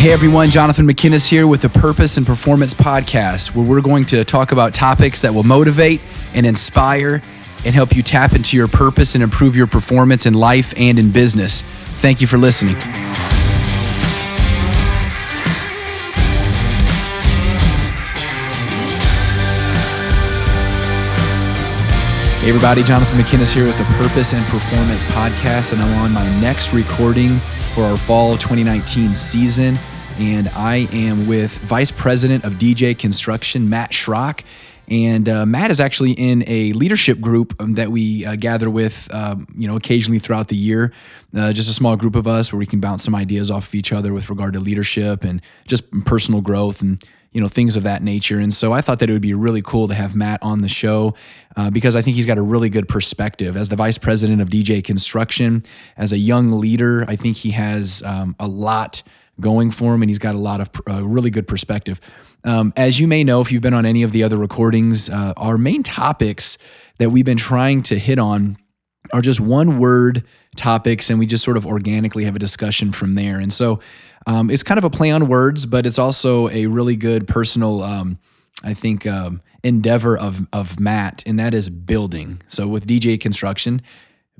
Hey everyone, Jonathan McKinnis here with the Purpose and Performance Podcast, where we're going to talk about topics that will motivate and inspire and help you tap into your purpose and improve your performance in life and in business. Thank you for listening. Hey everybody, Jonathan McKinnis here with the Purpose and Performance Podcast, and I'm on my next recording for our fall 2019 season. And I am with Vice President of DJ Construction, Matt Schrock. And uh, Matt is actually in a leadership group um, that we uh, gather with, um, you know, occasionally throughout the year. Uh, just a small group of us where we can bounce some ideas off of each other with regard to leadership and just personal growth and you know things of that nature and so i thought that it would be really cool to have matt on the show uh, because i think he's got a really good perspective as the vice president of dj construction as a young leader i think he has um, a lot going for him and he's got a lot of uh, really good perspective um, as you may know if you've been on any of the other recordings uh, our main topics that we've been trying to hit on are just one word topics and we just sort of organically have a discussion from there and so um, it's kind of a play on words, but it's also a really good personal, um, I think, um, endeavor of of Matt, and that is building. So with DJ Construction,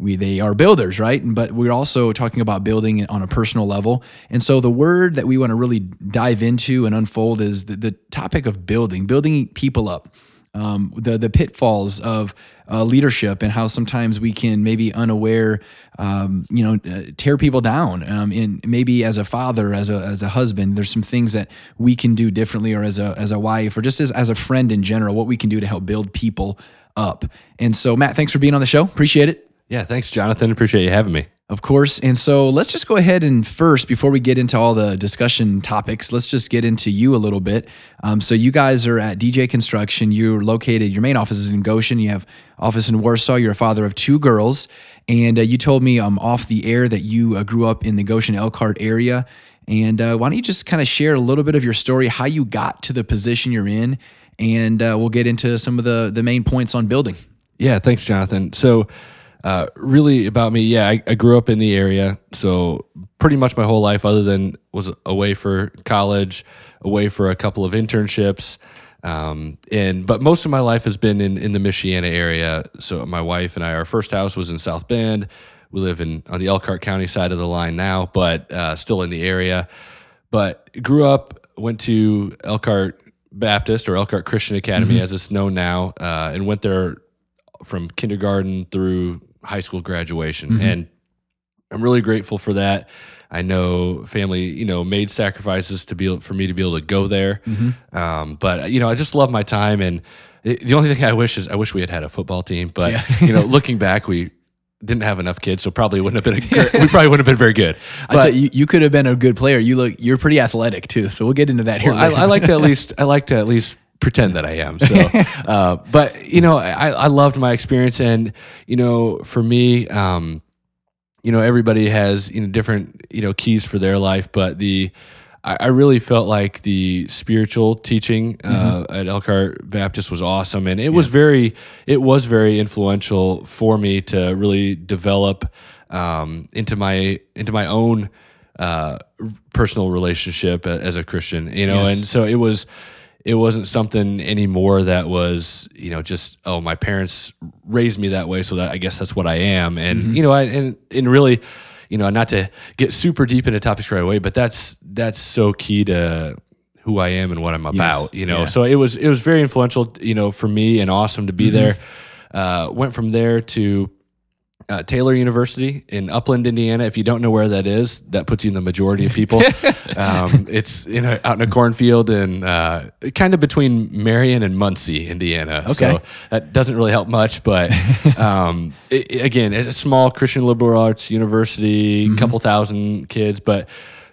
we they are builders, right? But we're also talking about building on a personal level. And so the word that we want to really dive into and unfold is the, the topic of building, building people up um, the the pitfalls of uh, leadership and how sometimes we can maybe unaware, um, you know, uh, tear people down. Um, and maybe as a father, as a as a husband, there's some things that we can do differently, or as a as a wife, or just as as a friend in general, what we can do to help build people up. And so, Matt, thanks for being on the show. Appreciate it. Yeah, thanks, Jonathan. Appreciate you having me. Of course. And so let's just go ahead and first, before we get into all the discussion topics, let's just get into you a little bit. Um, so you guys are at DJ Construction. You're located, your main office is in Goshen. You have office in Warsaw. You're a father of two girls. And uh, you told me um, off the air that you uh, grew up in the Goshen Elkhart area. And uh, why don't you just kind of share a little bit of your story, how you got to the position you're in, and uh, we'll get into some of the, the main points on building. Yeah, thanks, Jonathan. So, uh, really about me, yeah, I, I, grew up in the area, so pretty much my whole life, other than was away for college, away for a couple of internships, um, and but most of my life has been in in the Michiana area. So my wife and I, our first house was in South Bend. We live in on the Elkhart County side of the line now, but uh, still in the area. But grew up, went to Elkhart Baptist or Elkhart Christian Academy, mm-hmm. as it's known now, uh, and went there from kindergarten through high school graduation. Mm-hmm. And I'm really grateful for that. I know family, you know, made sacrifices to be able, for me to be able to go there. Mm-hmm. Um, but you know, I just love my time, and the only thing I wish is I wish we had had a football team. But yeah. you know, looking back, we didn't have enough kids, so probably wouldn't have been. A, we probably wouldn't have been very good. But you, you, could have been a good player. You look, you're pretty athletic too. So we'll get into that here. Well, I, I, like to at least, I like to at least pretend that I am. So, uh, but you know, I, I loved my experience, and you know, for me, um, you know, everybody has you know different you know keys for their life, but the I, I really felt like the spiritual teaching uh, mm-hmm. at Elkhart Baptist was awesome, and it yeah. was very it was very influential for me to really develop um, into my into my own uh, personal relationship as a Christian, you know, yes. and so it was it wasn't something anymore that was you know just oh my parents raised me that way so that i guess that's what i am and mm-hmm. you know I, and and really you know not to get super deep into topics right away but that's that's so key to who i am and what i'm about yes. you know yeah. so it was it was very influential you know for me and awesome to be mm-hmm. there uh, went from there to uh, Taylor University in Upland, Indiana. If you don't know where that is, that puts you in the majority of people. um, it's in a, out in a cornfield and uh, kind of between Marion and Muncie, Indiana. Okay. So that doesn't really help much, but um, it, it, again, it's a small Christian liberal arts university, a mm-hmm. couple thousand kids, but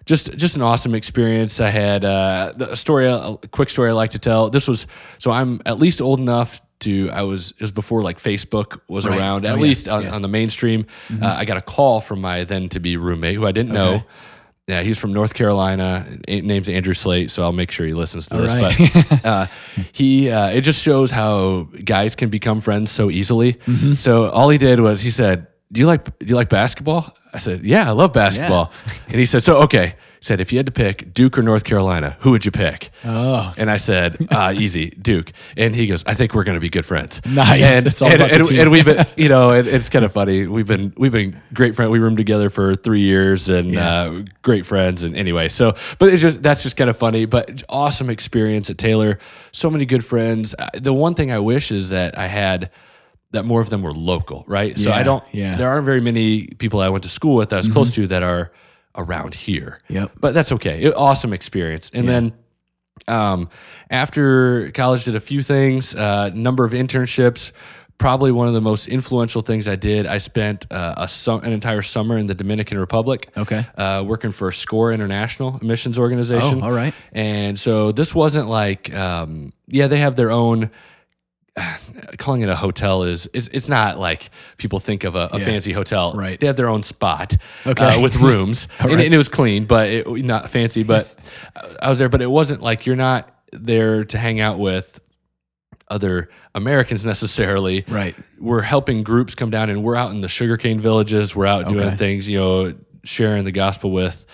just just an awesome experience. I had uh, a story, a quick story I like to tell. This was so I'm at least old enough to I was it was before like Facebook was right. around at oh, least. On, yeah. on, the mainstream. Mm-hmm. Uh, I got a call from my then to be roommate who I didn't okay. know. Yeah, he's from North Carolina. Name's Andrew Slate, so I'll make sure he listens to All this. Right. But uh, he, uh, it just shows how guys can become friends so easily. Mm-hmm. So all he did was he said, "Do you like do you like basketball?" I said, "Yeah, I love basketball." Yeah. and he said, "So okay, said, if you had to pick Duke or North Carolina, who would you pick? Oh, And I said, uh, easy, Duke. And he goes, I think we're going to be good friends. Nice. And, It's all and, and, and we've been, you know, it, it's kind of funny. We've been, we've been great friends. We roomed together for three years and Yeah. uh, great friends. And anyway, so, but it's just, that's just kind of funny, but awesome experience at Taylor. So many good friends. The one thing I wish is that I had, that more of them were local, right? So I don't, yeah. Mm-hmm. there aren't very many people I went to school with that I was close to that are around here. Yep. But that's okay. It- awesome experience. And then um, after college, did a few things, uh, number of internships. Probably one of the most influential things I did. I spent uh, a sum- an entire summer in the Dominican Republic. Okay. Uh, working for SCORE International, missions organization. Oh, all right. And so this wasn't like, um, yeah, they have their own. Calling it a hotel is, is it's not like people think of a, a Yeah. fancy hotel. Right. They have their own spot Okay. uh, with rooms, and, right. and it was clean, but it, not fancy. But I was there, but it wasn't like you're not there to hang out with other Americans necessarily. Right. We're helping groups come down, and we're out in the sugarcane villages. We're out doing things, you know, sharing the gospel with,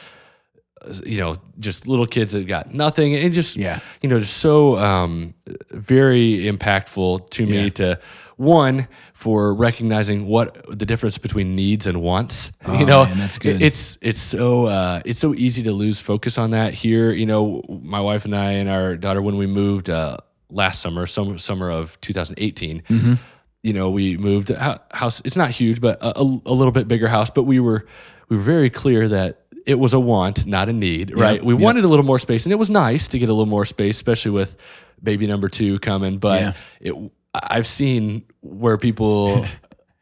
you know, just little kids that got nothing, and just Yeah. you know, just so um, very impactful to me Yeah. to one for recognizing what the difference between needs and wants. Oh, you know, man, that's good. It's it's so uh, it's so easy to lose focus on that here. You know, my wife and I and our daughter when we moved uh, last summer, summer summer of 2018. Mm-hmm. You know, we moved a house. It's not huge, but a, a, a little bit bigger house. But we were we were very clear that it was a want, not a need. Right? We yep. wanted a little more space, and it was nice to get a little more space, especially with baby number two coming. But Yeah. it, I've seen where people.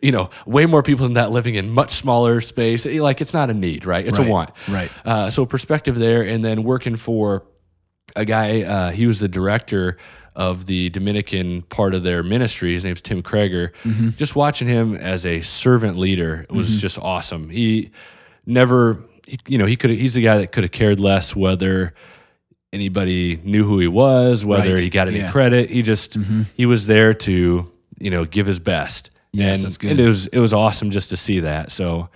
You know, way more people than that living in much smaller space. Like it's not a need, right? It's Right, a want. right. Uh, so perspective there, and then working for a guy. Uh, he was the director of the Dominican part of their ministry. His name's Tim Krager. Mm-hmm. Just watching him as a servant leader was just awesome. He never, he- you know, he could. He's the guy that could have cared less whether anybody knew who he was, whether Right, he got any yeah. Mm-hmm. credit. He just he was there to you know give his best. Yes, and, that's good. And it was it was awesome just to see that. So.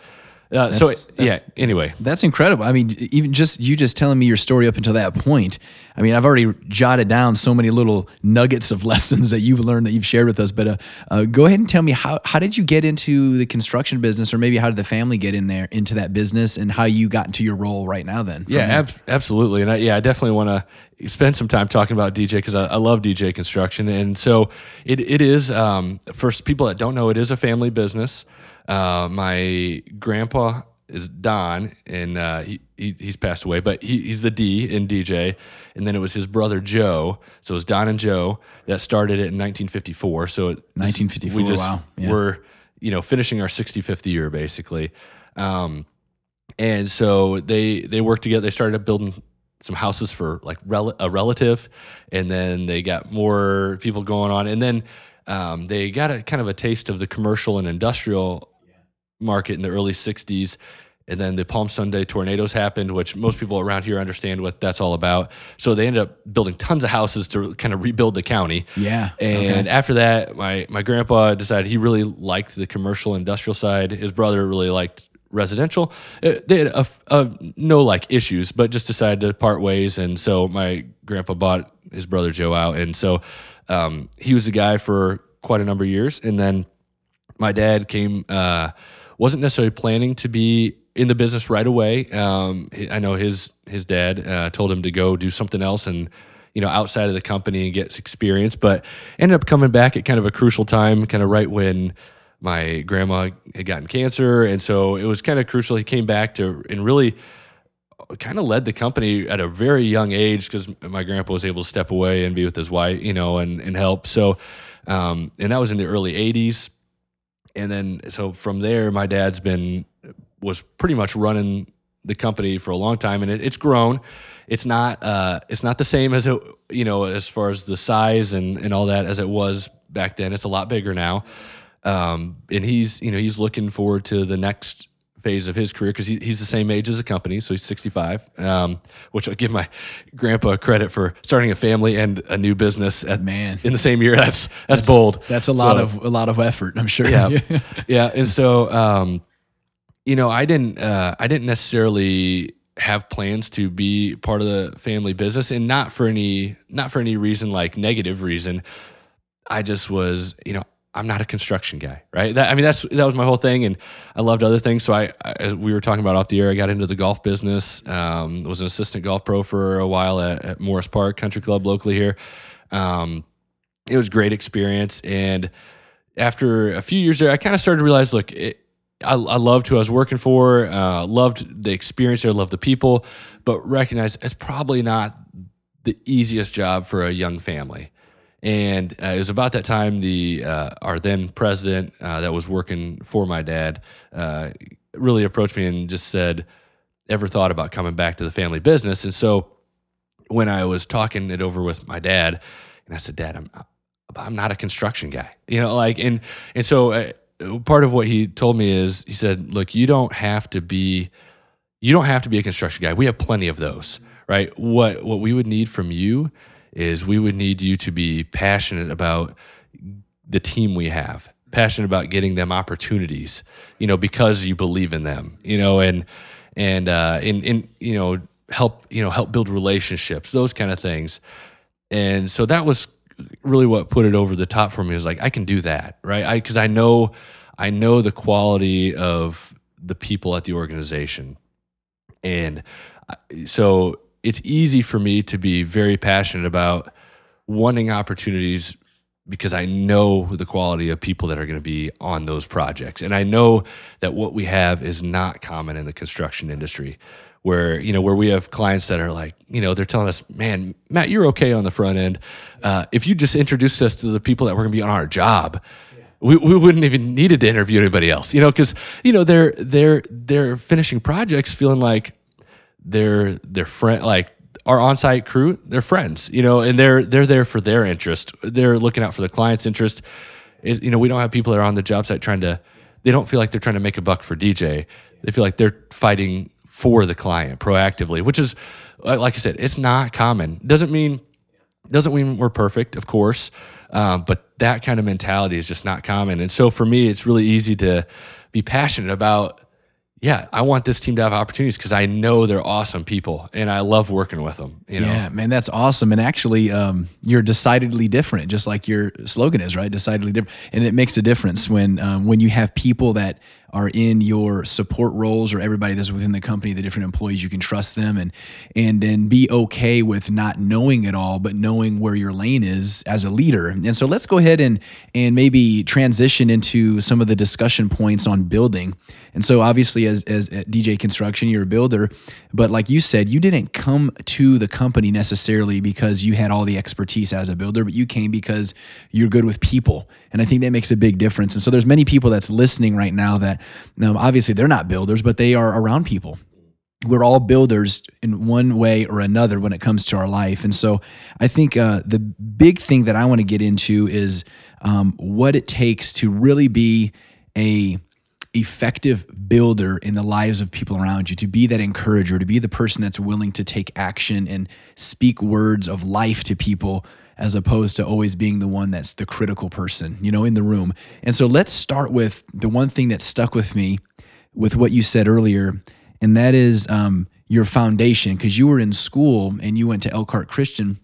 Uh, so That's- yeah. Anyway, That's incredible. I mean, even just you just telling me your story up until that point. I mean, I've already jotted down so many little nuggets of lessons that you've learned that you've shared with us. But uh, uh, go ahead and tell me how how did you get into the construction business, or maybe how did the family get in there into that business, and how you got into your role right now? Then, Yeah, ab- absolutely. And I, yeah, I definitely want to spend some time talking about DJ because I, I love DJ construction. And so it, it is, um, for people that don't know, it is a family business. Uh, my grandpa is Don, and uh, he, he he's passed away, but he, he's the D in DJ. And then it was his brother Joe. So it was Don and Joe that started it in 1954. So it, 1954, we just wow. Yeah. were, you know, finishing our 65th year basically. Um, and so they they worked together. They started building some houses for like rel- a relative, and then they got more people going on, and then um, they got a kind of a taste of the commercial and industrial market in the early '60s. And then the Palm Sunday tornadoes happened, which most people around here understand what that's all about. So they ended up building tons of houses to kind of rebuild the county. Yeah. And after that, my my grandpa decided he really liked the commercial industrial side. His brother really liked residential. Uh, They had a, a, no like issues, but just decided to part ways. And so my grandpa bought his brother Joe out, and so um, he was the guy for quite a number of years. And then my dad came uh, wasn't necessarily planning to be in the business right away. Um, I know his his dad uh, told him to go do something else and you know outside of the company and get experience, but ended up coming back at kind of a crucial time, kind of right when my grandma had gotten cancer, and so it was kind of crucial. He came back to and really kind of led the company at a very young age because my grandpa was able to step away and be with his wife, you know, and, and help. So, um, and that was in the early 80s. And then, so from there, my dad's been, was pretty much running the company for a long time and it, it's grown. It's not, uh, it's not the same as it, you know, as far as the size and, and all that as it was back then. It's a lot bigger now. Um, and he's, you know, he's looking forward to the next phase of his career because he, he's the same age as the company, so he's 65. Um, which I'll give my grandpa credit for starting a family and a new business at Man. in the same year. That's that's, bold. That's a lot So- of a lot of effort, I'm sure. yeah, yeah. And so, um, you know, I didn't, uh, I didn't necessarily have plans to be part of the family business and not for any not for any reason like negative reason i just was you know i'm not a construction guy right? That, i mean that's that was my whole thing and i loved other things. So i, I we were talking about off the air i got into the golf business um, was an assistant golf pro for a while at, at morris park country club locally here. Um, it was great experience and after a few years there i kind of started to realize look it, I, I loved who I was working for, uh, loved the experience there, loved the people, but recognized it's probably not the easiest job for a young family. And uh, it was about that time the uh, our then president uh, that was working for my dad uh, really approached me and just said, "Ever thought about coming back to the family business?" And so when I was talking it over with my dad, and I said, "Dad, I'm I'm not a construction guy," you know, like and and so uh, part of what he told me is he said, "Look, you don't have to be you don't have to be a construction guy. We have plenty of those, right? What what we would need from you is we would need you to be passionate about the team we have, passionate about getting them opportunities, you know, because you believe in them, you know, and and uh and, you know, help, you know, help build relationships, those kind of things." And so that was really what put it over the top for me was like I can do that, right? I because I know I know the quality of the people at the organization, and so it's easy for me to be very passionate about wanting opportunities because I know the quality of people that are going to be on those projects. And I know that what we have is not common in the construction industry where you know where we have clients that are like you know they're telling us man matt you're okay on the front end uh, if you just introduced us to the people that were going to be on our job we, we wouldn't even needed to interview anybody else you know because you know they're they're they're finishing projects feeling like they're they're friend like our on-site crew they're friends you know and they're they're there for their interest they're looking out for the client's interest you know we don't have people that are on the job site trying to they don't feel like they're trying to make a buck for dj they feel like they're fighting for the client proactively, which is, like I said, it's not common. Doesn't mean doesn't mean we're perfect, of course, um, but that kind of mentality is just not common. And so for me, it's really easy to be passionate about. Yeah, I want this team to have opportunities because I know they're awesome people and I love working with them. You know? Yeah, man, that's awesome. And actually, um, you're decidedly different, just like your slogan is, right? Decidedly different, and it makes a difference when um, when you have people that are in your support roles or everybody that's within the company, the different employees, you can trust them and and then be okay with not knowing it all, but knowing where your lane is as a leader. And so let's go ahead and and maybe transition into some of the discussion points on building. And so obviously as as DJ Construction, you're a builder, but like you said, you didn't come to the company necessarily because you had all the expertise as a builder, but you came because you're good with people. And I think that makes a big difference. And so there's many people that's listening right now that um, obviously they're not builders, but they are around people we're all builders in one way or another when it comes to our life. And so I think uh, the big thing that I want to get into is um, what it takes to really be a effective builder in the lives of people around you, to be that encourager, to be the person that's willing to take action and speak words of life to people as opposed to always being the one that's the critical person, you know, in the room. And so let's start with the one thing that stuck with me with what you said earlier, and that is um, your foundation, because you were in school and you went to Elkhart Christian,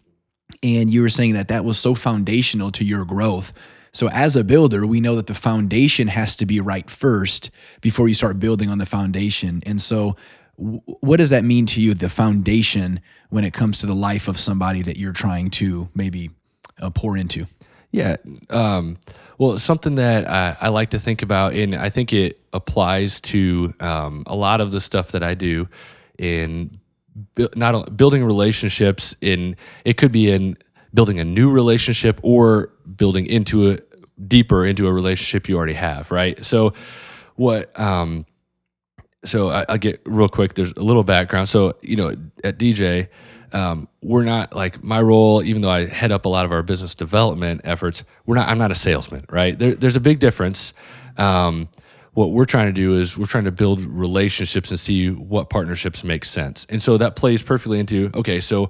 and you were saying that that was so foundational to your growth. So, as a builder, we know that the foundation has to be right first before you start building on the foundation. And so, what does that mean to you, the foundation, when it comes to the life of somebody that you're trying to maybe uh, pour into? Yeah. Um, well, something that I, I, like to think about, and I think it applies to um, a lot of the stuff that I do in bu- not building relationships. In it could be in building a new relationship or building into a deeper into a relationship you already have, right? So what um so I, will get real quick. There's a little background. So you know, at DJ, um, we're not like my role. Even though I head up a lot of our business development efforts, we're not. I'm not a salesman, right? There, there's a big difference. Um, what we're trying to do is we're trying to build relationships and see what partnerships make sense. And so that plays perfectly into okay. So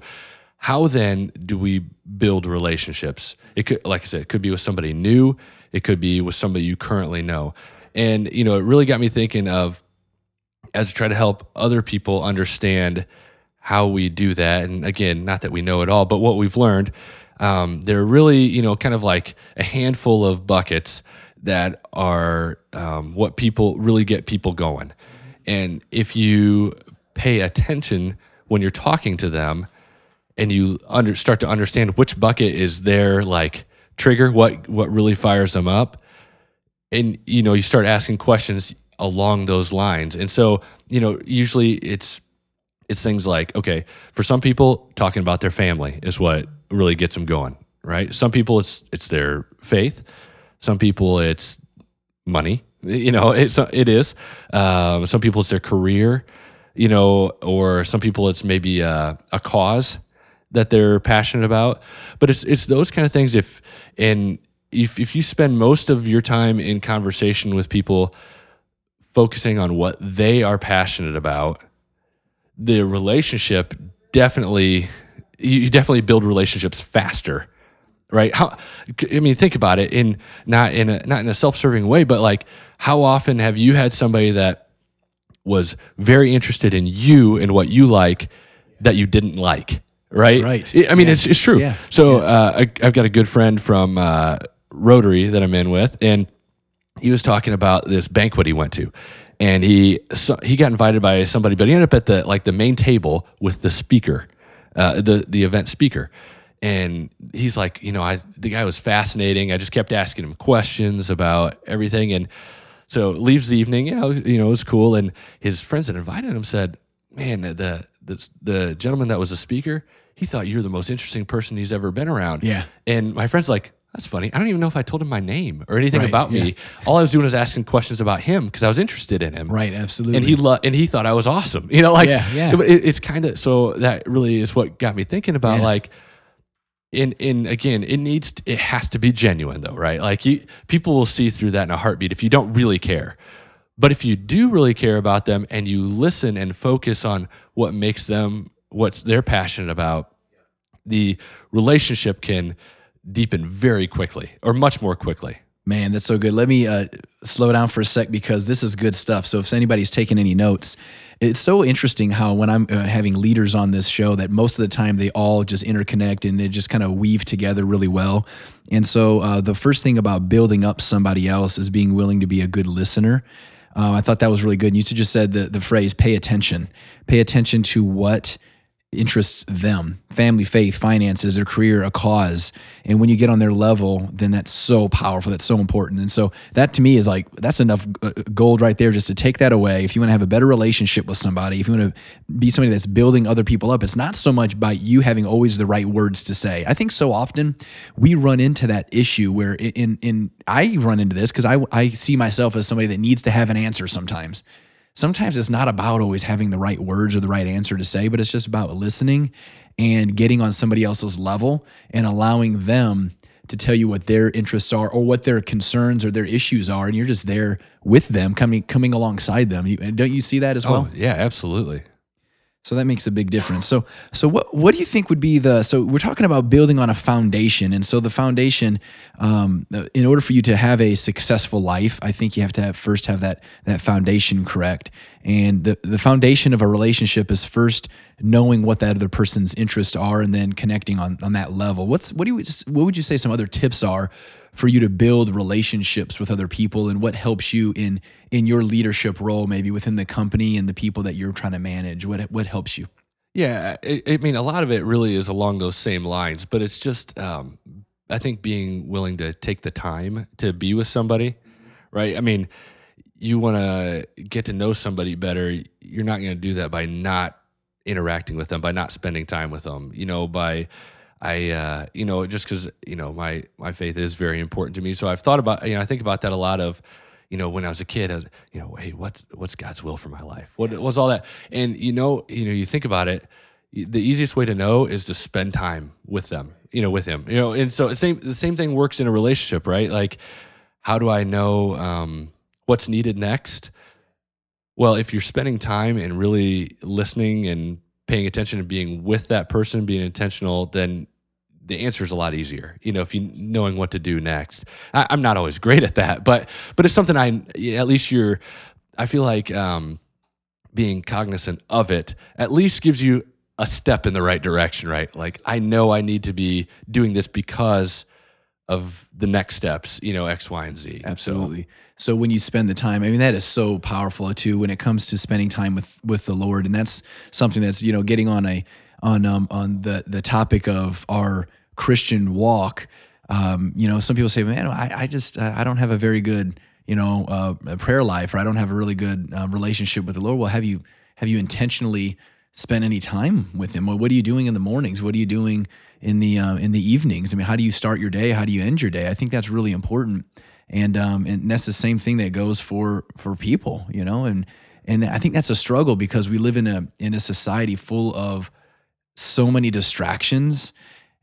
how then do we build relationships? It could, like I said, it could be with somebody new. It could be with somebody you currently know. And you know, it really got me thinking of as I try to help other people understand how we do that. And again, not that we know it all, but what we've learned, um, there are really, you know, kind of like a handful of buckets that are um, what people really get people going. And if you pay attention when you're talking to them and you under, start to understand which bucket is their like trigger, what what really fires them up, and you know you start asking questions along those lines. And so you know usually it's it's things like okay for some people talking about their family is what really gets them going right? Some people it's it's their faith. Some people it's money you know it's it is. Um, some people it's their career you know or some people it's maybe a, a cause that they're passionate about. But it's it's those kind of things if and if, if you spend most of your time in conversation with people focusing on what they are passionate about the relationship definitely you definitely build relationships faster right? How i mean think about it in not in a not in a self-serving way but like how often have you had somebody that was very interested in you and what you like that you didn't like right? Right. i mean Yeah. it's, it's true. Yeah. so uh, I, i've got a good friend from uh, rotary that i'm in with and he was talking about this banquet he went to. And he so, he got invited by somebody but he ended up at the like the main table with the speaker uh, the the event speaker. And he's like you know i the guy was fascinating. I just kept asking him questions about everything. And so leaves the evening. You know, you know it was cool. And his friends that invited him said man the the, the gentleman that was a speaker he thought you were the most interesting person he's ever been around Yeah. and my friend's like, that's funny. I don't even know if I told him my name or anything Right, about me. All I was doing was asking questions about him because I was interested in him. Right, absolutely. And he lo- and he thought I was awesome. You know, like Yeah, yeah. It, it's kind of so that really is what got me thinking about Yeah. like. In in again, it needs to, it has to be genuine though, right? Like you, people will see through that in a heartbeat if you don't really care. But if you do really care about them and you listen and focus on what makes them what's they're passionate about, the relationship can deepen very quickly or much more quickly. Man, that's so good. Let me uh, slow down for a sec because this is good stuff. So, if anybody's taking any notes, it's so interesting how when I'm uh, having leaders on this show, that most of the time they all just interconnect and they just kind of weave together really well. And so, uh, the first thing about building up somebody else is being willing to be a good listener. Uh, I thought that was really good. And you just said the, the phrase pay attention, pay attention to what interests them. Family faith finances their career a cause. And when you get on their level then that's so powerful that's so important. And so that to me is like that's enough uh, gold right there just to take that away. If you want to have a better relationship with somebody if you want to be somebody that's building other people up it's not so much by you having always the right words to say. I think so often we run into that issue where in in, in i run into this because I, I see myself as somebody that needs to have an answer sometimes sometimes it's not about always having the right words or the right answer to say, but it's just about listening and getting on somebody else's level and allowing them to tell you what their interests are or what their concerns or their issues are and you're just there with them coming coming alongside them you, and don't you see that as oh, well oh, yeah, absolutely. So that makes a big difference. So, so what what do you think would be the? So we're talking about building on a foundation, and so the foundation, um, in order for you to have a successful life, I think you have to have, first have that that foundation correct. And the the foundation of a relationship is first knowing what that other person's interests are, and then connecting on on that level. What's what do you what would you say some other tips are for you to build relationships with other people, and what helps you in in your leadership role, maybe within the company and the people that you're trying to manage? What what helps you? Yeah, I, mean, a lot of it really is along those same lines, but it's just, um, I think being willing to take the time to be with somebody, right? I mean, you want to get to know somebody better. You're not going to do that by not interacting with them, by not spending time with them, you know, by, I, uh, you know, just because, you know, my, my faith is very important to me. So I've thought about, you know, I think about that a lot of, you know, when I was a kid, I was, you know, hey, what's what's God's will for my life? What was all that? And you know, you know, you think about it, the easiest way to know is to spend time with them, you know, with Him, you know. And so the same the same thing works in a relationship, right? Like, how do I know um, what's needed next? Well, if you're spending time and really listening and paying attention and being with that person, being intentional, then the answer is a lot easier. You know, if you knowing what to do next. I, I'm not always great at that, but but it's something I at least you're. I feel like um, being cognizant of it at least gives you a step in the right direction, right? Like I know I need to be doing this because of the next steps, you know, X, Y, and Z. Absolutely. So, so when you spend the time, I mean, that is so powerful too when it comes to spending time with with the Lord, and that's something that's you know getting on a on um on the the topic of our Christian walk. Um, you know, some people say, man, I, I just I don't have a very good you know uh, prayer life, or I don't have a really good uh, relationship with the Lord. Well, have you have you intentionally spent any time with Him? Well, what are you doing in the mornings? What are you doing in the uh, in the evenings? I mean, how do you start your day? How do you end your day? I think that's really important, and um, and that's the same thing that goes for for people, you know, and and I think that's a struggle because we live in a in a society full of so many distractions,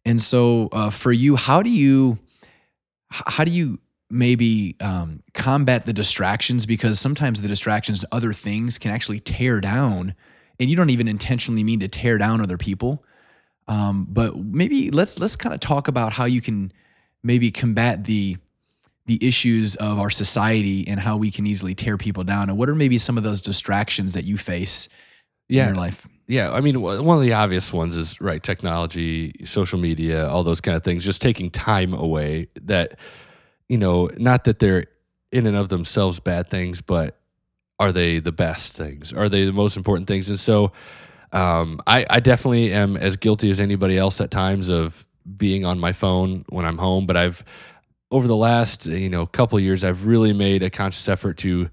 and so uh, for you, how do you how do you maybe um, combat the distractions because sometimes the distractions to other things can actually tear down and you don't even intentionally mean to tear down other people um, but maybe let's let's kind of talk about how you can maybe combat the the issues of our society and how we can easily tear people down and what are maybe some of those distractions that you face yeah. in your life? Yeah i mean one of the obvious ones is right technology social media all those kind of things just taking time away that you know not that they're in and of themselves bad things but are they the best things? Are they the most important things? And so um, I, I definitely am as guilty as anybody else at times of being on my phone when I'm home. But I've over the last you know couple years, I've really made a conscious effort to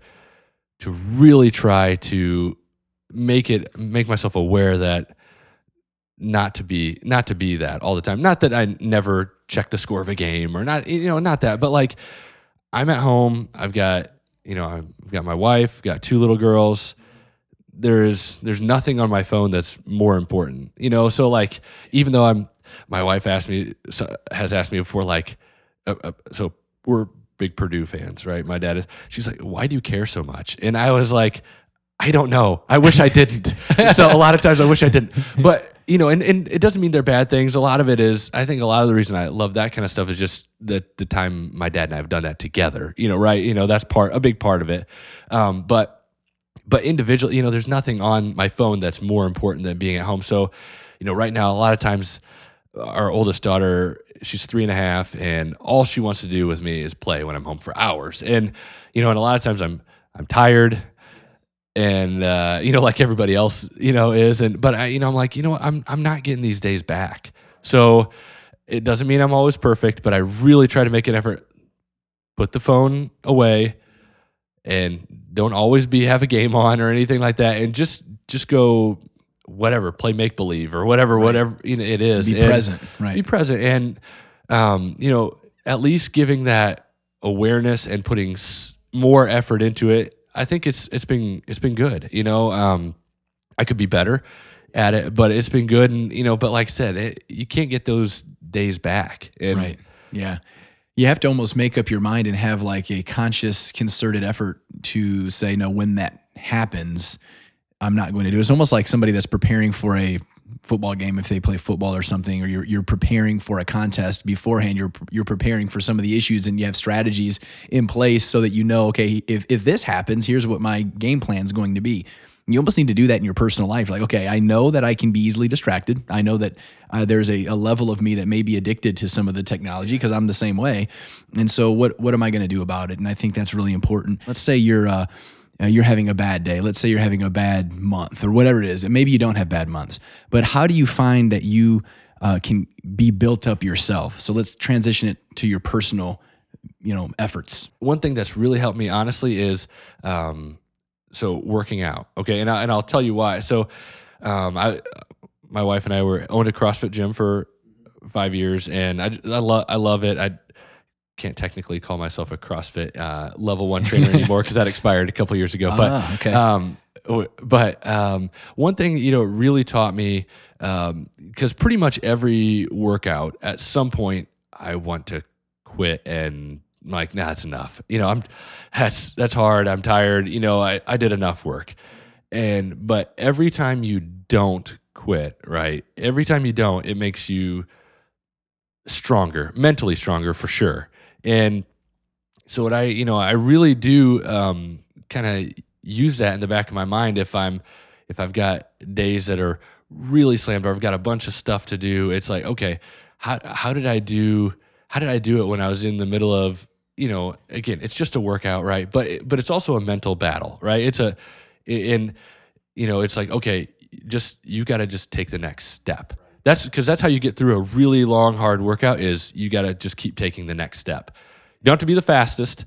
to really try to make it make myself aware that not to be not to be that all the time. Not that I never check the score of a game or not you know not that, but like I'm at home. I've got you know I've got my wife, got two little girls there's there's nothing on my phone that's more important you know? So like even though i'm my wife asked me has asked me before like uh, uh, so we're big purdue fans right? My dad is she's like why do you care so much? And i was like i don't know. I wish i didn't. So a lot of times i wish i didn't. But you know and, and it doesn't mean they're bad things. A lot of it is i think a lot of the reason i love that kind of stuff is just that the time my dad and i have done that together you know right? You know that's part a big part of it. Um, but but individually, you know, there's nothing on my phone that's more important than being at home. So, you know, right now, a lot of times, our oldest daughter, she's three and a half, and all she wants to do with me is play when I'm home for hours. And you know, and a lot of times I'm I'm tired, and uh, you know, like everybody else, you know, is. And but I, you know, I'm like, you know, what? I'm I'm not getting these days back. So it doesn't mean I'm always perfect, but I really try to make an effort. Put the phone away and don't always be have a game on or anything like that. And just just go whatever play make believe or whatever right. whatever you know it is. Be and present right. be present. And um, you know at least giving that awareness and putting s- more effort into it i think it's it's been it's been good you know? Um, i could be better at it but it's been good. And you know but like i said it, you can't get those days back. And right. Yeah you have to almost make up your mind and have like a conscious, concerted effort to say, no, when that happens, I'm not going to do it. It's almost like somebody that's preparing for a football game if they play football or something, or you're you're preparing for a contest beforehand. You're you're preparing for some of the issues, and you have strategies in place so that you know, okay, if if this happens, here's what my game plan is going to be you almost need to do that in your personal life. Like, okay, I know that I can be easily distracted. I know that uh, there's a, a, level of me that may be addicted to some of the technology because I'm the same way. And so, what what am I going to do about it? And I think that's really important. Let's say you're uh, uh, you're having a bad day. Let's say you're having a bad month or whatever it is. And maybe you don't have bad months, but how do you find that you uh, can be built up yourself? So let's transition it to your personal, you know, efforts. One thing that's really helped me honestly is. Um, so working out. Okay, and I, and I'll tell you why. So, um, I my wife and I were owned a CrossFit gym for five years, and I I love I love it. I can't technically call myself a CrossFit uh, level one trainer anymore because that expired a couple years ago. But ah, okay. Um, but um, one thing you know really taught me because um, pretty much every workout at some point I want to quit and Like, nah, that's enough. You know, I'm that's that's hard. I'm tired. You know, I, I did enough work. And but every time you don't quit, right? Every time you don't, it makes you stronger, mentally stronger for sure. And so what I, you know, I really do um, kind of use that in the back of my mind if I'm if I've got days that are really slammed or I've got a bunch of stuff to do. It's like, okay, how how did I do how did I do it when I was in the middle of you know again it's just a workout right? But but it's also a mental battle right? It's a and you know it's like okay just you got to just take the next step. That's because that's how you get through a really long hard workout is you got to just keep taking the next step. You don't have to be the fastest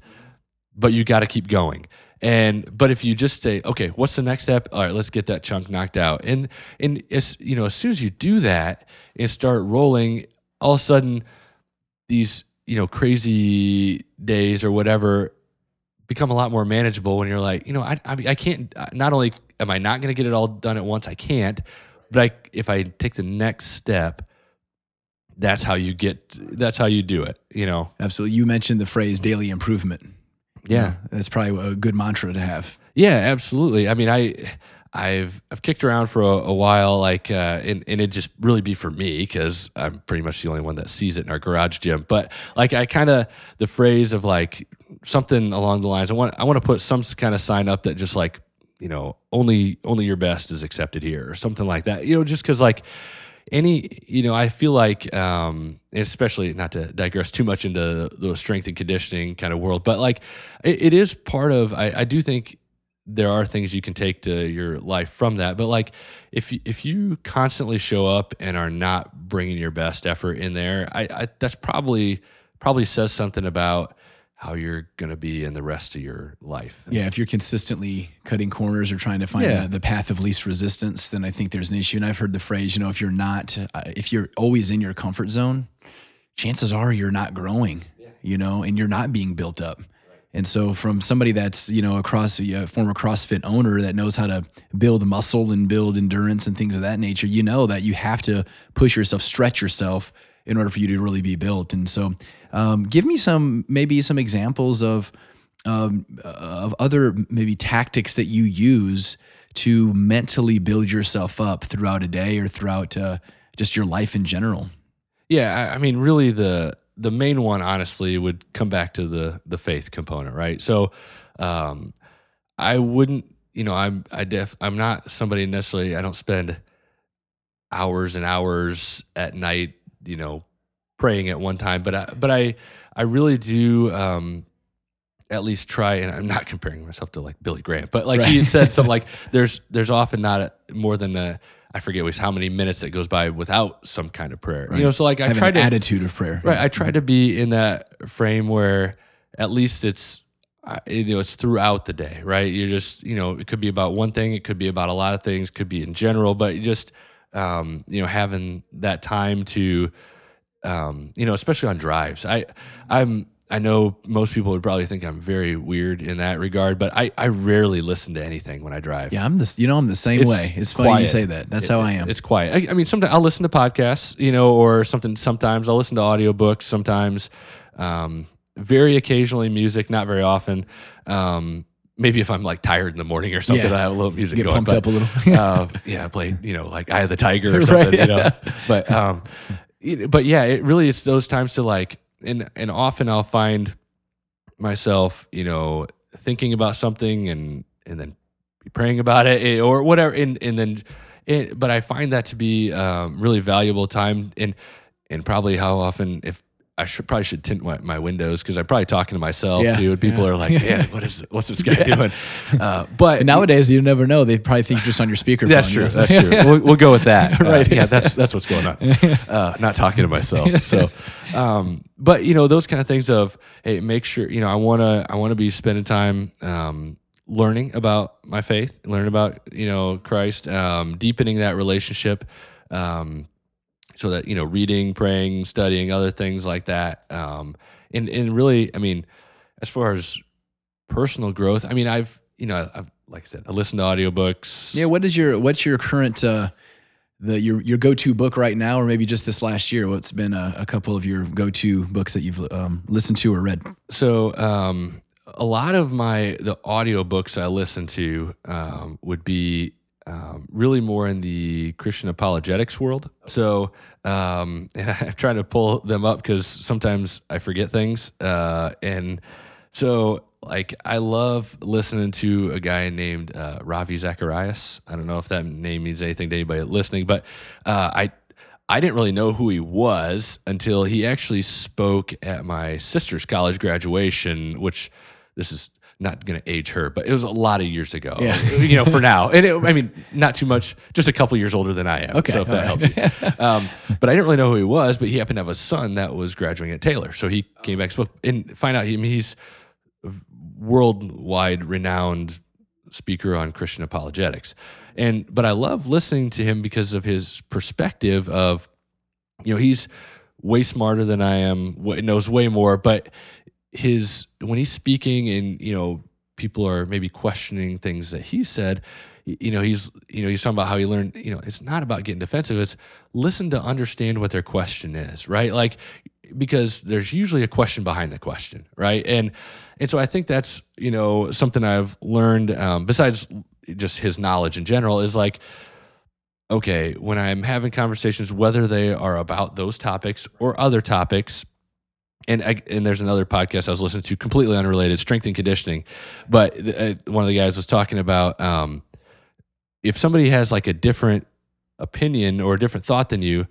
but you got to keep going. And but if you just say okay what's the next step? All right let's get that chunk knocked out. And and as you know as soon as you do that and start rolling all of a sudden these you know crazy days or whatever become a lot more manageable when you're like you know i i, I can't uh, not only am i not going to get it all done at once i can't but i if i take the next step that's how you get that's how you do it you know Absolutely. You mentioned the phrase daily improvement. yeah That's probably a good mantra to have. Yeah, absolutely. I mean, I I've I've kicked around for a, a while, like, uh, and and it just really be for me because I'm pretty much the only one that sees it in our garage gym. But like, I kind of the phrase of like something along the lines. I want I want to put some kind of sign up that just like you know only only your best is accepted here or something like that. You know, just because like any you know i feel like um especially not to digress too much into the strength and conditioning kind of world but like it, it is part of I, I do think there are things you can take to your life from that but like if you, if you constantly show up and are not bringing your best effort in there i, I that's probably probably says something about how you're going to be in the rest of your life Yeah, if you're consistently cutting corners or trying to find Yeah. the, the path of least resistance, then I think there's an issue. And I've heard the phrase, you know, if you're not, uh, if you're always in your comfort zone, chances are you're not growing, you know, and you're not being built up. And so, from somebody that's you know a cross a former CrossFit owner that knows how to build muscle and build endurance and things of that nature, you know that you have to push yourself, stretch yourself in order for you to really be built. And so, um, give me some maybe some examples of um, of other maybe tactics that you use to mentally build yourself up throughout a day or throughout uh, just your life in general. Yeah, I, I mean, really, the the main one, honestly, would come back to the the faith component, right? So, um, I wouldn't, you know, I'm I def I'm not somebody necessarily. I don't spend hours and hours at night, you know, praying at one time, but I but I I really do. Um, at least try and I'm not comparing myself to like Billy Graham, but like he said something like there's there's often not a, more than a I forget was how many minutes that goes by without some kind of prayer. You know, so like I Have try to attitude of prayer. right. I try to be in that frame where at least it's you know it's throughout the day, right? You're just you know it could be about one thing, it could be about a lot of things, could be in general, but just um, you know having that time to um, you know especially on drives. I I'm I know most people would probably think I'm very weird in that regard, but I, I rarely listen to anything when I drive. Yeah, I'm the you know I'm the same It's way. It's funny you say that. That's It- how I am. It's quiet. I, I mean, sometimes I'll listen to podcasts, you know, or something. Sometimes I'll listen to audiobooks. Sometimes, um, very occasionally, music. Not very often. Um, maybe if I'm like tired in the morning or something, Yeah. I have a little music Get going. pumped but, up a little. uh, yeah, play you know like Eye of the Tiger or Right, something. You know, but um, but yeah, it really it's those times to like, and and often I'll find myself, you know, thinking about something and and then be praying about it eh, or whatever, and and then, it, but I find that to be um, really valuable time and and probably how often if. I should probably should tint my, my windows because I'm probably talking to myself Yeah, too, and people yeah. are like, "Man, what is what's this guy doing?" Uh, but And nowadays, you never know. They probably think just on your speaker. that's true. That's true. We'll, we'll go with that. Uh, Right. yeah, that's that's what's going on. Uh, not talking to myself. So, um, but you know, those kind of things of hey, make sure you know I want to I want to be spending time um, learning about my faith, learning about you know Christ, um, deepening that relationship. Um, so that you know, reading, praying, studying, other things like that. Um, and and really, I mean, as far as personal growth, I mean, I've you know, I've like I said, I listen to audiobooks. Yeah. What is your what's your current uh, the your your go to book right now, or maybe just this last year? What's been a, a couple of your go to books that you've um, listened to or read? So um, a lot of my the audiobooks I listen to um, would be um, really more in the Christian apologetics world. So um, and I'm trying to pull them up because sometimes I forget things. Uh, and so like I love listening to a guy named uh, Ravi Zacharias. I don't know if that name means anything to anybody listening, but uh, I I didn't really know who he was until he actually spoke at my sister's college graduation, which this is not going to age her, but it was a lot of years ago. Yeah. you know, for now, and it, I mean, not too much, just a couple years older than I am. Okay, so if that all helps you. Um, but I didn't really know who he was, but he happened to have a son that was graduating at Taylor, so he came back spoke and find out. I mean, he's worldwide renowned speaker on Christian apologetics. And but I love listening to him because of his perspective of you know, he's way smarter than I am, knows way more, but his when he's speaking and you know, people are maybe questioning things that he said, you know, he's you know, he's talking about how he learned, you know, it's not about getting defensive, it's listen to understand what their question is, right? Like because there's usually a question behind the question, right? And and so I think that's you know something I've learned um, besides just his knowledge in general is like okay when I'm having conversations whether they are about those topics or other topics. And, I, and there's another podcast I was listening to, completely unrelated, strength and conditioning. But uh, one of the guys was talking about um, if somebody has like a different opinion or a different thought than you,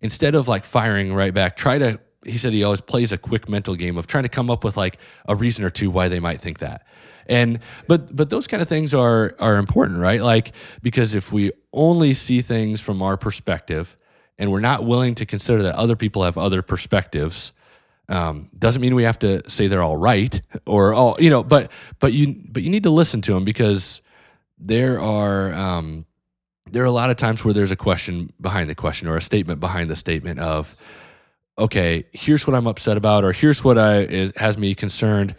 instead of like firing right back, try to. He said he always plays a quick mental game of trying to come up with like a reason or two why they might think that. And but but those kind of things are are important, right? Like because if we only see things from our perspective and we're not willing to consider that other people have other perspectives, um, doesn't mean we have to say they're all right or all you know. But but you but you need to listen to them because there are um, there are a lot of times where there's a question behind the question or a statement behind the statement of okay here's what i'm upset about or here's what i is, has me concerned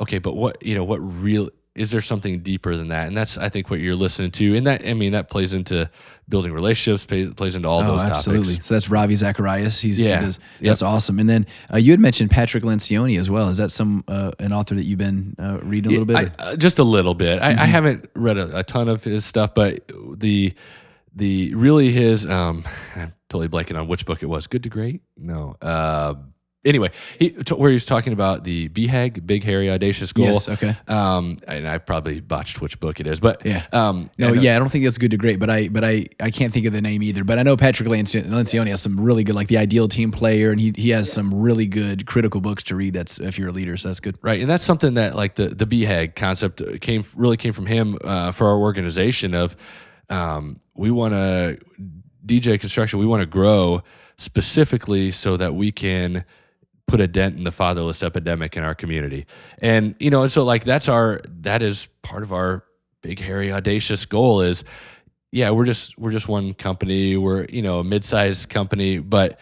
okay but what you know what real is there something deeper than that and that's i think what you're listening to and that i mean that plays into building relationships plays, plays into all Oh, those absolutely. topics So that's Ravi Zacharias. He's he Yeah. does- Yep. that's awesome. And then uh, you had mentioned Patrick Lencioni as well. Is that some uh, an author that you've been uh, reading a little bit? I, uh, just a little bit. I, I haven't read a, a ton of his stuff, but the the really his um, I'm totally blanking on which book it was. Good to Great? No. Uh, anyway, he t- where he's talking about the BHAG, Big Hairy Audacious Goal. Yes, okay. Um, and I probably botched which book it is, but Yeah. Um, no, I know- yeah, I don't think that's good to great, but I but I I can't think of the name either. But I know Patrick Lenci- Lencioni has some really good, like the ideal team player, and he he has some really good critical books to read. That's if you're a leader, so that's good. Right, and that's something that like the the BHAG concept came really came from him uh, for our organization of um, we want to DJ construction. We want to grow specifically so that we can put a dent in the fatherless epidemic in our community, and you know, and so like that's our that is part of our big hairy audacious goal is yeah we're just we're just one company we're you know a mid-sized company but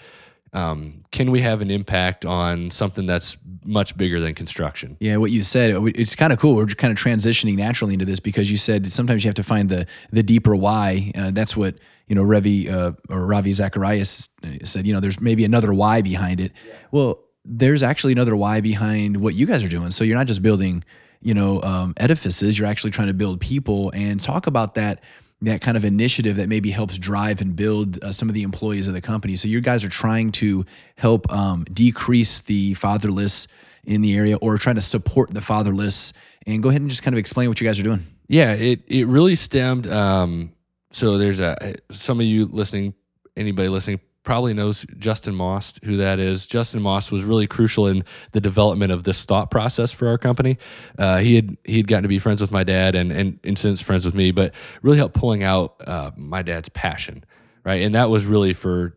um, can we have an impact on something that's much bigger than construction Yeah, what you said, it's kind of cool. We're kind of transitioning naturally into this because you said sometimes you have to find the the deeper why. Uh, that's what you know, Revi uh, or Ravi Zacharias uh, said. You know, there's maybe another why behind it. Well, there's actually another why behind what you guys are doing. So you're not just building, you know, um, edifices. You're actually trying to build people and talk about that that kind of initiative that maybe helps drive and build uh, some of the employees of the company. So you guys are trying to help um, decrease the fatherless in the area or trying to support the fatherless. And go ahead and just kind of explain what you guys are doing. Yeah, it it really stemmed. Um, so there's a some of you listening, anybody listening probably knows Justin Moss, who that is. Justin Moss was really crucial in the development of this thought process for our company. Uh, he had he had gotten to be friends with my dad and and, and since friends with me, but really helped pulling out uh, my dad's passion, right? And that was really for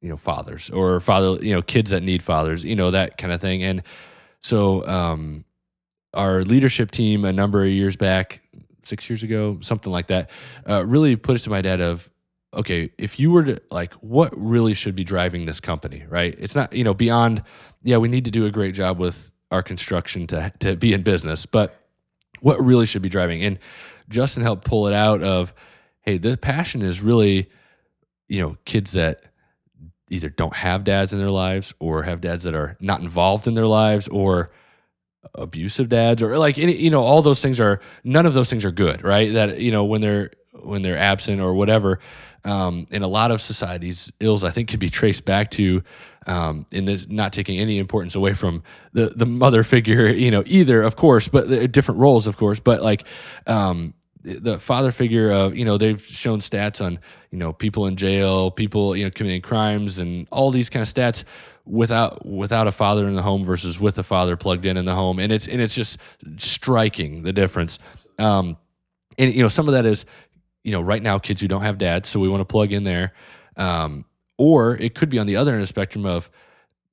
you know fathers or father you know kids that need fathers, you know that kind of thing. And so um, our leadership team a number of years back six years ago, something like that, uh, really put it to my dad of, okay, if you were to like, what really should be driving this company, right? It's not, you know, beyond, yeah, we need to do a great job with our construction to to be in business, but what really should be driving? And Justin helped pull it out of, hey, the passion is really, you know, kids that either don't have dads in their lives or have dads that are not involved in their lives or abusive dads or like any you know all those things are none of those things are good right that you know when they're when they're absent or whatever. Um, in a lot of societies, ills I think can be traced back to, um, in this not taking any importance away from the the mother figure, you know, either of course, but different roles, of course, but like. Um, the father figure of you know they've shown stats on you know people in jail people you know committing crimes and all these kind of stats without without a father in the home versus with a father plugged in in the home and it's and it's just striking the difference um and you know some of that is you know right now kids who don't have dads so we want to plug in there um or it could be on the other end of the spectrum of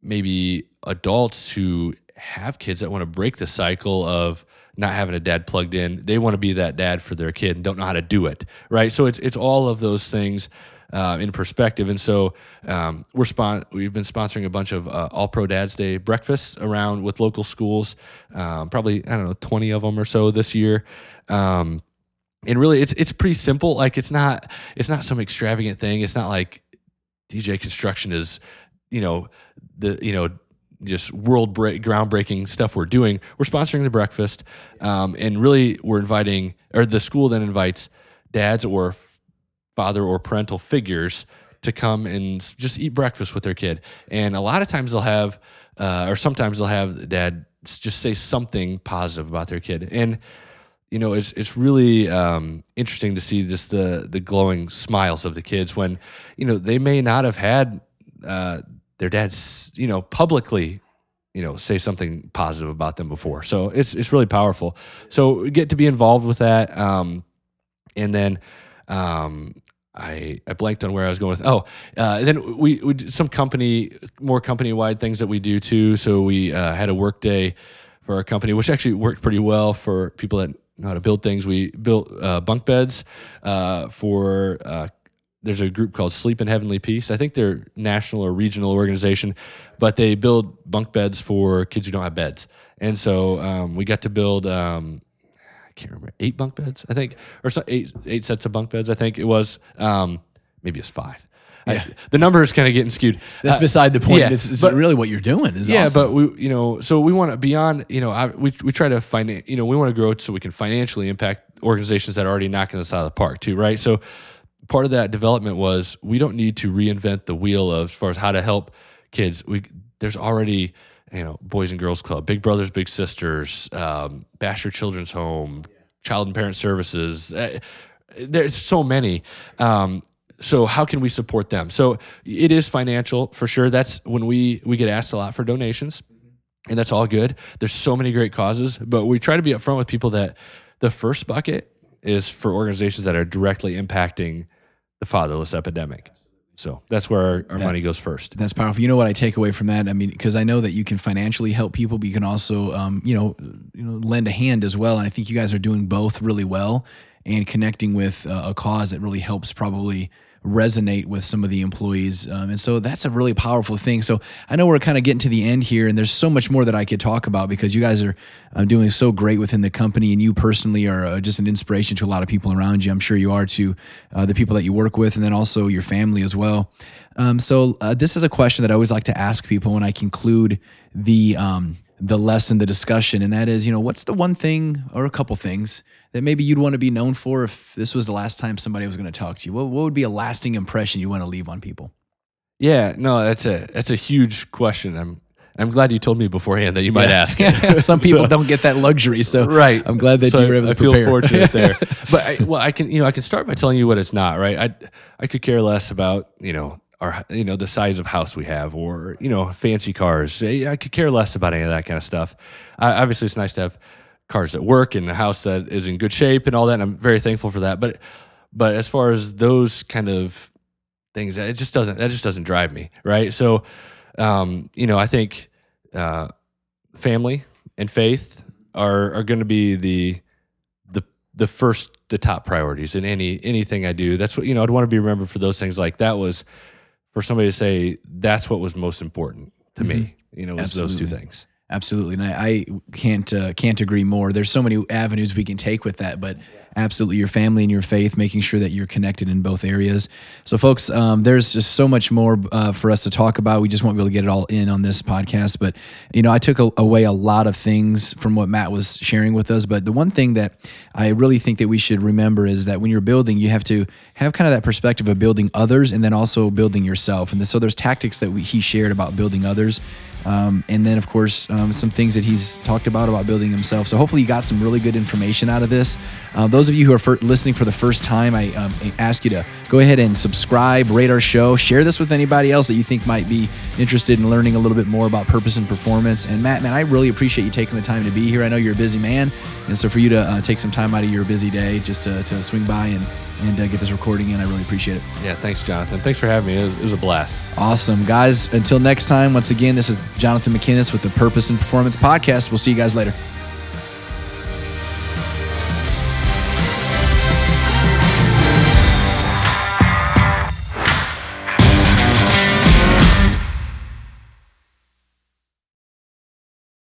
maybe adults who have kids that want to break the cycle of not having a dad plugged in. They want to be that dad for their kid and don't know how to do it, right? So it's it's all of those things uh, in perspective. And so um, we're spon- we've been sponsoring a bunch of uh, All Pro Dads Day breakfasts around with local schools. Um, probably I don't know twenty of them or so this year. Um, and really, it's it's pretty simple. Like it's not it's not some extravagant thing. It's not like DJ Construction is, you know, the you know just world break, groundbreaking stuff we're doing. We're sponsoring the breakfast, um, and really we're inviting, or the school then invites dads or father or parental figures to come and just eat breakfast with their kid. And a lot of times they'll have, uh, or sometimes they'll have dad just say something positive about their kid. And you know, it's it's really um, interesting to see just the the glowing smiles of the kids when you know they may not have had. Uh, their dads, you know, publicly, you know, say something positive about them before. So it's it's really powerful. So get to be involved with that. Um, and then um, I I blanked on where I was going with. Oh, uh, then we we did some company more company wide things that we do too. So we uh, had a work day for our company, which actually worked pretty well for people that know how to build things. We built uh, bunk beds uh, for uh, there's a group called Sleep in Heavenly Peace. I think they're national or regional organization, but they build bunk beds for kids who don't have beds. And so um, we got to build. Um, I can't remember eight bunk beds. I think, or so, eight eight sets of bunk beds. I think it was. Um, maybe it's five. Yeah. I, the number is kind of getting skewed. That's uh, beside the point. Yeah, it's, it's but, really what you're doing. Is yeah, awesome. but we, you know, so we want to beyond, you know, I, we we try to find, you know, we want to grow so we can financially impact organizations that are already knocking us out of the park too, right? So part of that development was we don't need to reinvent the wheel of as far as how to help kids. We there's already you know Boys and Girls Club, Big Brothers Big Sisters, um, Bashor Children's Home, Child and Parent Services. Uh, there's so many. Um, so how can we support them? So it is financial for sure. That's when we we get asked a lot for donations, and that's all good. There's so many great causes, but we try to be upfront with people that the first bucket is for organizations that are directly impacting the fatherless epidemic. So that's where our, our money goes first. That's powerful. You know what I take away from that? I mean, because I know that you can financially help people, but you can also, um, you know, you know, lend a hand as well. And I think you guys are doing both really well and connecting with uh, a cause that really helps probably resonate with some of the employees. Um, and so that's a really powerful thing. So I know we're kind of getting to the end here, and there's so much more that I could talk about because you guys are uh, doing so great within the company, and you personally are uh, just an inspiration to a lot of people around you. I'm sure you are to uh, the people that you work with, and then also your family as well. Um, so uh, this is a question that I always like to ask people when I conclude the um, the lesson, the discussion, and that is, you know, what's the one thing or a couple things that maybe you'd want to be known for if this was the last time somebody was going to talk to you? What, what would be a lasting impression you want to leave on people? Yeah, no, that's a that's a huge question. I'm I'm glad you told me beforehand that you might yeah. ask. Some people so, don't get that luxury, so right. I'm glad that so you were able to I feel prepare. fortunate there. But I, well, I can you know I can start by telling you what it's not. Right, I I could care less about you know our you know the size of house we have or you know fancy cars. I could care less about any of that kind of stuff. obviously, it's nice to have cars that work and a house that is in good shape and all that. And I'm very thankful for that. But but as far as those kind of things, it just doesn't that just doesn't drive me right. So um, you know, I think uh, family and faith are are going to be the the the first the top priorities in any anything I do. That's what you know. I'd want to be remembered for those things. Like that was for somebody to say that's what was most important to mm-hmm. me. You know, was those two things. Absolutely, and I, I can't uh, can't agree more. There's so many avenues we can take with that, but absolutely your family and your faith, making sure that you're connected in both areas. So, folks, um, there's just so much more uh, for us to talk about. We just won't be able to get it all in on this podcast. But, you know, I took a, away a lot of things from what Matt was sharing with us. But the one thing that I really think that we should remember is that when you're building, you have to have kind of that perspective of building others and then also building yourself. And so there's tactics that we, he shared about building others. Um, and then, of course, um, some things that he's talked about about building himself. So hopefully, you got some really good information out of this. Uh, those of you who are for listening for the first time, I um, ask you to go ahead and subscribe, rate our show, share this with anybody else that you think might be interested in learning a little bit more about purpose and performance. And Matt, man, I really appreciate you taking the time to be here. I know you're a busy man, and so for you to uh, take some time out of your busy day just to, to swing by and and uh, get this recording in. I really appreciate it. Yeah, thanks, Jonathan. Thanks for having me. It was, it was, a blast. Awesome. Guys, until next time, once again, this is Jonathan McKinnis with the Purpose and Performance Podcast. We'll see you guys later.